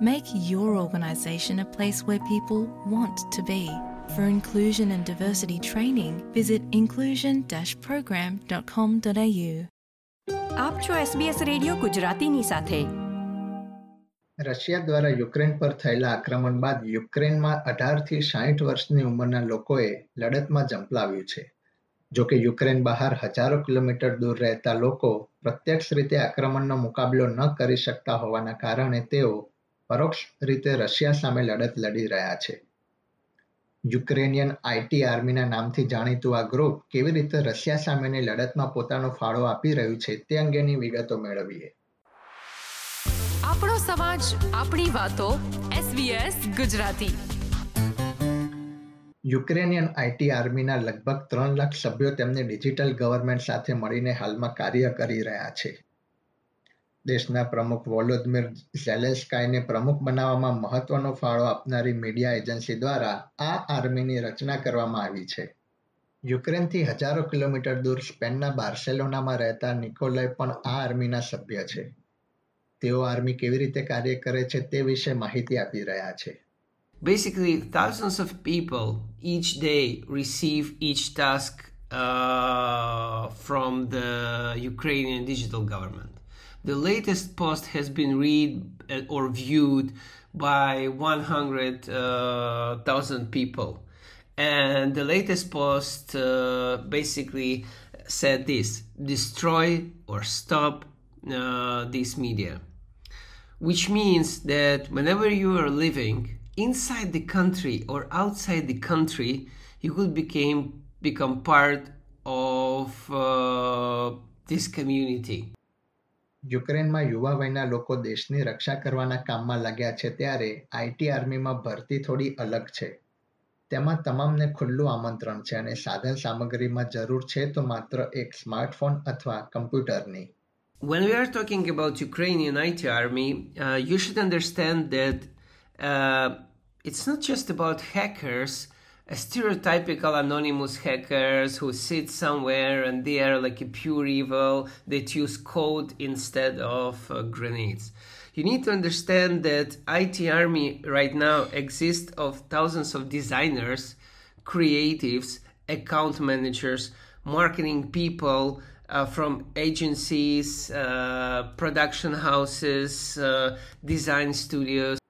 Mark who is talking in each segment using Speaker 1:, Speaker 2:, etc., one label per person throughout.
Speaker 1: Make your organisation a place where people want to be. For inclusion and diversity training, visit inclusion-program.com.au.
Speaker 2: આપ છો SBS radio ગુજરાતીની સાથે
Speaker 3: Russia દ્વારા Ukraine પર થયેલા આક્રમણ બાદ યુક્રેનમાં અઢારથી સાહીઠ વર્ષની ઉંમરના લોકોએ લડતમાં ઝંપલાવ્યું છે જો કે યુક્રેન બહાર હજારો કિલોમીટર દૂર રહેતા લોકો પ્રત્યક્ષ રીતે આક્રમણનો મુકાબલો ન કરી શકતા હોવાના કારણે તેઓ પરોક્ષ રીતે રશિયા સામે લડત લડી રહ્યા છે. યુક્રેનિયન આઈટી આર્મીના નામથી જાણીતું આ ગ્રુપ કેવી રીતે રશિયા સામેની લડતમાં પોતાનો ફાળો આપી રહ્યું છે તે અંગેની વિગતો મેળવીએ.
Speaker 2: આપણો સમાજ આપણી વાતો SBS ગુજરાતી.
Speaker 3: યુક્રેનિયન આઈટી આર્મીના લગભગ ત્રણ લાખ સભ્યો તેમની ડિજિટલ ગવર્મેન્ટ સાથે મળીને હાલમાં કાર્ય કરી રહ્યા છે. દેશના પ્રમુખ વોલોદમીર ઝેલેસ્કાયને પ્રમુખ બનાવવામાં મહત્વનો ફાળો આપનારી મીડિયા એજન્સી દ્વારા આ આર્મીની રચના કરવામાં આવી છે. યુક્રેનથી હજારો કિલોમીટર દૂર સ્પેનના બાર્સેલોનામાં રહેતા નિકોલય પણ આ આર્મીના સભ્ય છે. તેઓ આર્મી કેવી રીતે કાર્ય કરે છે તે વિશે માહિતી આપી રહ્યા છે.
Speaker 4: Basically thousands of people each day receive each task uh, from the Ukrainian digital government. The latest post has been read or viewed by 100,000 people. And the latest post uh, basically said this destroy or stop uh, this media. Which means that whenever you are living inside the country or outside the country, you could become become part of uh, this community.
Speaker 3: યુક્રેનમાં યુવા વયના લોકો દેશની રક્ષા કરવાના કામમાં લાગ્યા છે ત્યારે IT આર્મીમાં ભરતી થોડી અલગ છે. તેમાં તમામને ખુલ્લું આમંત્રણ છે અને સાધન સામગ્રીમાં જરૂર છે તો માત્ર એક સ્માર્ટફોન અથવા કમ્પ્યુટરની.
Speaker 4: When we are talking about Ukrainian IT army, uh, you should understand that uh, it's not just about hackers, stereotypical anonymous hackers who sit somewhere and they are like a pure evil that use code instead of uh, grenades. You need to understand that IT army right now exists of thousands of designers, creatives, account managers, marketing people, uh, from agencies, uh, production houses, uh, design studios.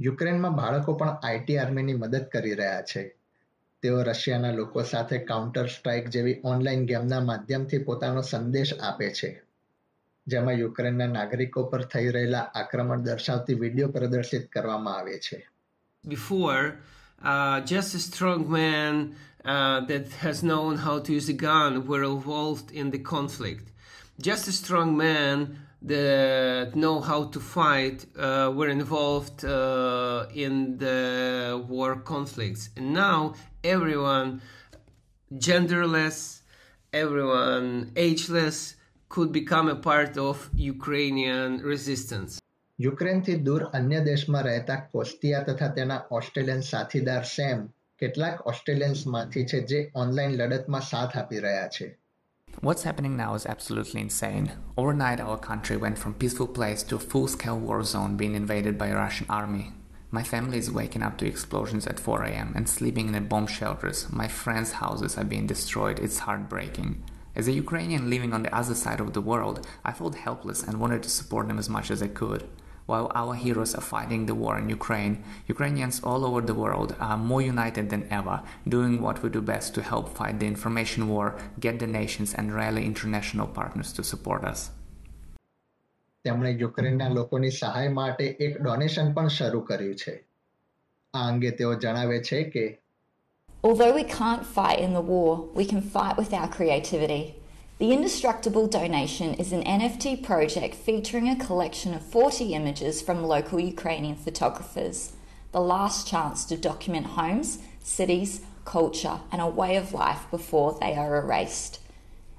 Speaker 3: યુક્રેનમાં બાળકો પણ IT આર્મીની મદદ કરી રહ્યા છે. તેઓ રશિયાના લોકો સાથે કાઉન્ટર સ્ટ્રાઇક જેવી ઓનલાઈન ગેમના માધ્યમથી પોતાનો સંદેશ આપે છે. જેમાં યુક્રેનના નાગરિકો પર થઈ રહેલા આક્રમણ દર્શાવતી વીડિયો પ્રદર્શિત કરવામાં આવે છે.
Speaker 4: Before, uh, just a strong man uh, that has known how to use a gun were involved in the conflict. that know how to fight uh, were involved uh, in the war conflicts. And now everyone, genderless, everyone ageless, could become a part of Ukrainian resistance.
Speaker 3: યુક્રેનથી દૂર અન્ય દેશમાં રહેતા કોસ્ટિયા તથા તેના Australian સાથીદાર same કેટલાક ઓસ્ટ્રેલિયન્સમાંથી છે જે ઓનલાઈન લડતમાં સાથ આપી રહ્યા છે
Speaker 5: What's happening now is absolutely insane. Overnight, our country went from peaceful place to a full-scale war zone being invaded by a Russian army. My family is waking up to explosions at 4 a.m. and sleeping in bomb shelters. My friends' houses are being destroyed. It's heartbreaking. As a Ukrainian living on the other side of the world, I felt helpless and wanted to support them as much as I could. While our heroes are fighting the war in Ukraine, Ukrainians all over the world are more united than ever, doing what we do best to help fight the information war, get donations, and rally international partners to support us.
Speaker 3: તેમણે યુક્રેનના લોકોની સહાય માટે એક donation પણ શરૂ કર્યું છે આ અંગે તેઓ જણાવે છે કે
Speaker 6: Although we can't fight in the war, we can fight with our creativity. The Indestructible Donation is an NFT project featuring a collection of 40 images from local Ukrainian photographers. the last chance to document homes, cities, culture, and a way of life before they are erased.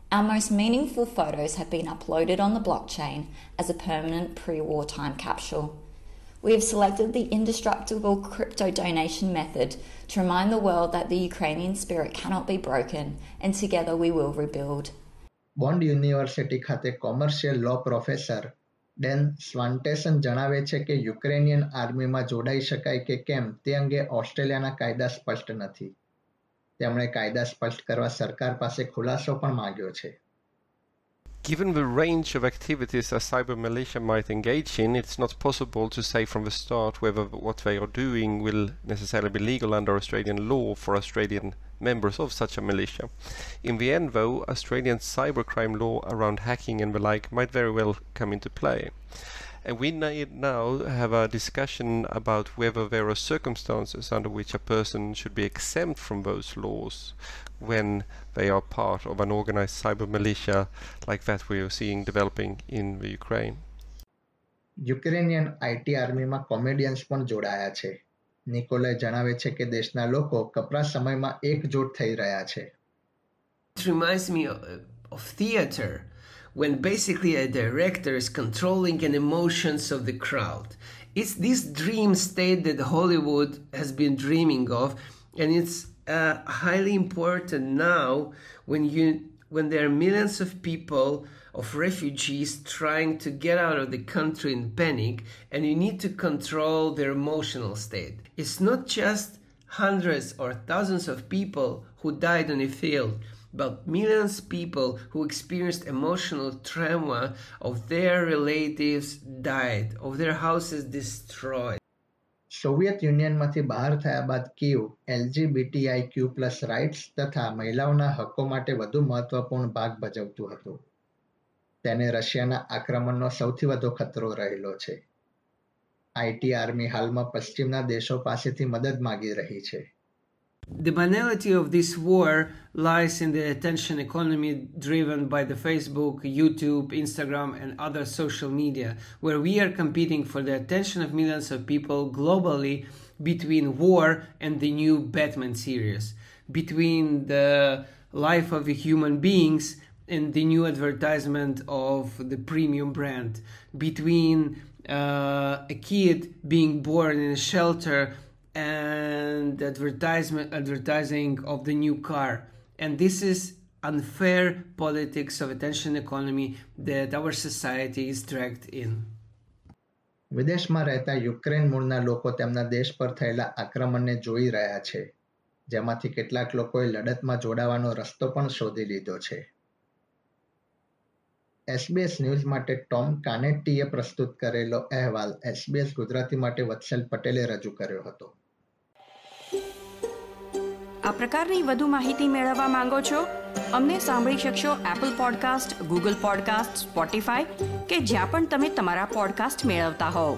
Speaker 6: Our most meaningful photos have been uploaded on the blockchain as a permanent pre war time capsule. We have selected the indestructible crypto donation method to remind the world that the Ukrainian spirit cannot be broken and together we will rebuild.
Speaker 3: Bond university ખાતે commercial law professor Dan Svantesson જણાવે છે કે Ukrainian આર્મીમાં જોડાઈ શકાય કે કેમ તે અંગે ઓસ્ટ્રેલિયાના કાયદા સ્પષ્ટ નથી તેમણે કાયદા સ્પષ્ટ કરવા સરકાર પાસે ખુલાસો પણ માંગ્યો છે
Speaker 7: Given the range of activities a cyber militia might engage in, it's not possible to say from the start whether what they are doing will necessarily be legal under Australian law for Australian members of such a militia. In the end, though, Australian cybercrime law around hacking and the like might very well come into play. And we need now have a discussion about whether there are circumstances under which a person should be exempt from those laws when they are part of an organized cyber militia like that we are seeing developing in the Ukraine.
Speaker 3: Ukrainian IT આર્મીમાં comedians પણ જોડાયા છે Nickolay જણાવે છે કે દેશના લોકો કપરા સમયમાં એકજૂટ થઈ રહ્યા છે
Speaker 4: It reminds me of, of theater when basically a director is controlling the emotions of the crowd. It's this dream state that Hollywood has been dreaming of, and it's uh, highly important now when you when there are millions of people of refugees trying to get out of the country in panic and you need to control their emotional state it's not just hundreds or thousands of people who died on the field but millions of people who experienced emotional trauma of their relatives died of their houses destroyed
Speaker 3: Soviet યુનિયનમાંથી બહાર થયા બાદ કીવ એલજીબીટીઆઈ ક્યુ plus rights તથા મહિલાઓના હકો માટે વધુ મહત્વપૂર્ણ ભાગ ભજવતું હતું તેને રશિયાના આક્રમણનો સૌથી વધુ ખતરો રહેલો છે આઈટી આર્મી હાલમાં પશ્ચિમના દેશો પાસેથી મદદ માગી રહી છે
Speaker 4: The banality of this war lies in the attention economy driven by the Facebook, YouTube, Instagram, and other social media, where we are competing for the attention of millions of people globally between war and the new Batman series, between the life of the human beings and the new advertisement of the premium brand, between uh, a kid being born in a shelter and advertisement advertising of the new car and this is unfair politics of attention economy that our society is dragged in
Speaker 3: વિદેશમાં રહેતા Ukraine મૂળના લોકો તેમના દેશ પર થયેલા આક્રમણને જોઈ રહ્યા છે જેમાંથી કેટલાક લોકોએ લડતમાં જોડાવાનો રસ્તો પણ શોધી લીધો છે એસબીએસ ન્યૂઝ માટે ટોમ કાનેટીએ પ્રસ્તુત કરેલો અહેવાલ એસબીએસ ગુજરાતી માટે વત્સલ પટેલે રજૂ કર્યો હતો.
Speaker 8: આ પ્રકારની વધુ માહિતી મેળવવા માંગો છો? અમને સાંભળી શકશો Apple podcast Google podcast Spotify કે જ્યાં પણ તમે તમારા પોડકાસ્ટ મેળવતા હોવ.